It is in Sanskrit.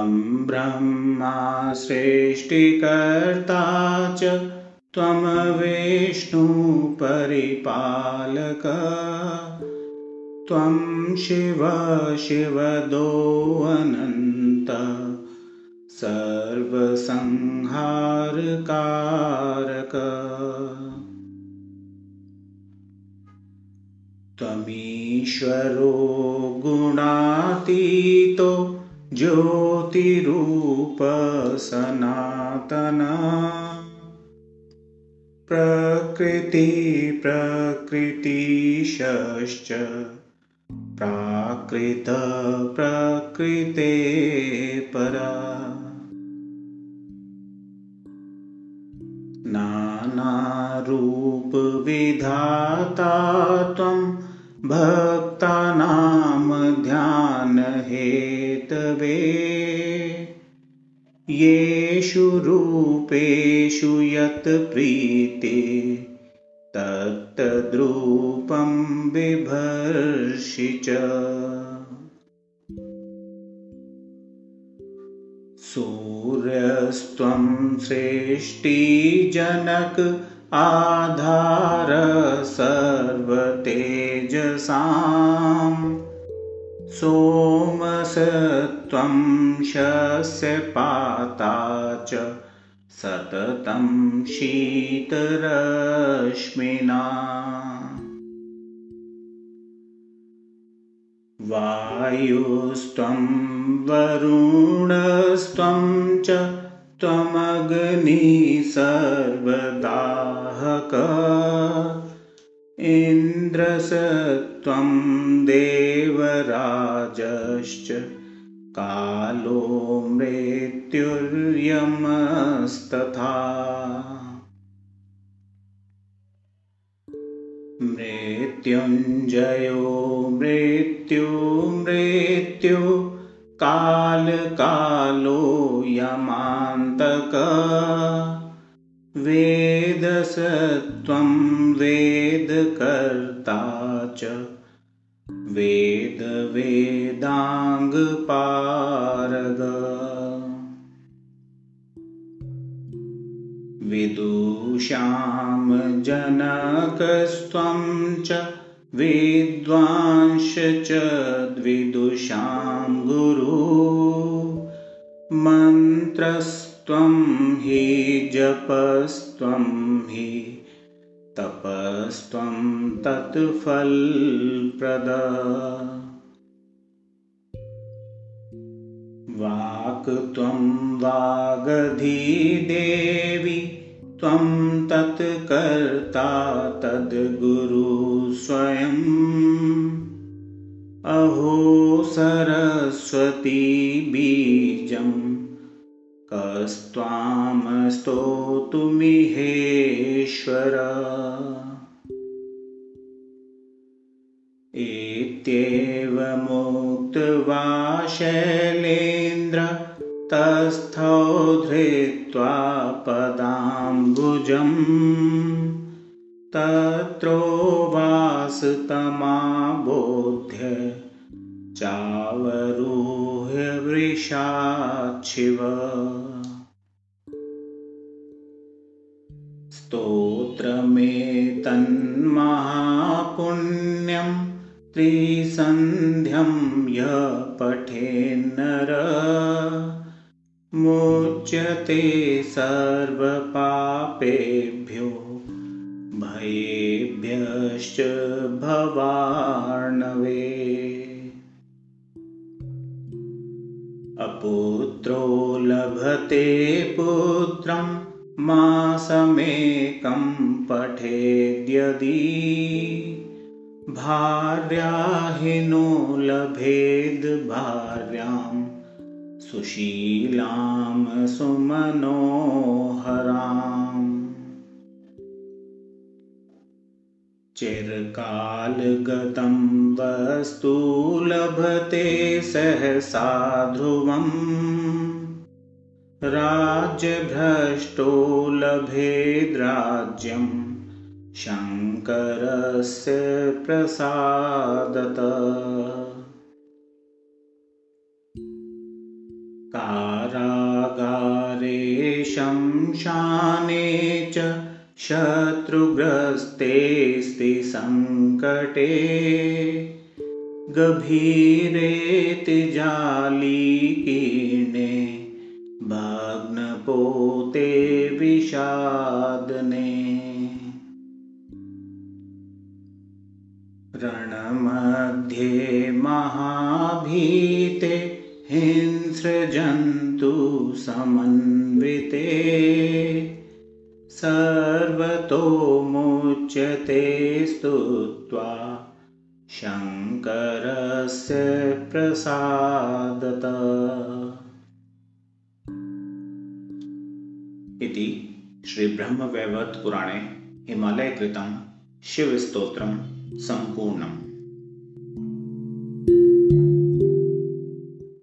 त्वं ब्रह्मा सृष्टिकर्ता च त्वं विष्णुपरिपालक त्वं शिव शिवदोऽनन्त सर्वसंहारकारक। त्वमीश्वरो गुणातीतो ज्योतिरूपसनातना। प्रकृतिप्रकृतिशश्च प्राकृतप्रकृते परा। नानारूपविधाता त्वं भक्तानां येषु रूपेषु यत् प्रीते तत्तद्रूपं बिभर्षि च। सूर्यस्त्वं सृष्टिजनक आधार सर्वतेजसाम् सोमसत्वं शस्यपाता च सततं शीतरश्मिना। वायुस्त्वं वरुणस्त्वं च त्वमग्नि सर्वदाहक इन्द्रसत्वं देवराजश्च कालो मृत्युर्यमस्तथा। मृत्युञ्जयो मृत्यु मृत्यु कालकालो यमान्तक। वेदसत्वं वेदकर्ता च वेदवेदाङ्गपारग विदुषां जनकस्त्वं च विद्वांश च द्विदुषां गुरु। मन्त्रस्त्वं हि जपस्त्वं हि तपस्त्वं तत्फलप्रद वाक् त्वं वागधिदेवि त्वं तत्कर्ता तद्गुरु स्वयम् अहो सरस्वती बीजं कस्त्वां स्तोतुमिहेश्वर इत्येवमुक्त्वा शैलेन्द्र तस्थौ धृत्वा पदाम्बुजम् तत्रोवासतमाबोध्य चावरुह्य वृषाच्छिव। स्तोत्रमेतन्महापुण्यं त्रिसन्ध्यं य पठेन्नर मुच्यते सर्वपापेभ्यो भयेभ्यश्च भवार्णवे। अपुत्रो लभते पुत्रं मासमेकं पठेद्यदि भार्याहिनो लभेद् भार्यां सुशीलां सुमनोहराम् चिरकालगतं वस्तु लभते सहसा ध्रुवम् राज्यभ्रष्टो लभेद्राज्यं शङ्करस्य प्रसादत। कारागारे शंशाने च शत्रुग्रस्तेऽस्ति सङ्कटे गभीरेति जालीकीर्णे भग्नपोते विषादने रणमध्ये महाभीते हिंस्रजन्तु समन्विते। सर्वतो मुच्यते स्तुत्वा शङ्करस्य प्रसादत। इति श्रीब्रह्मवैवर्तपुराणे हिमालयकृतं Sang.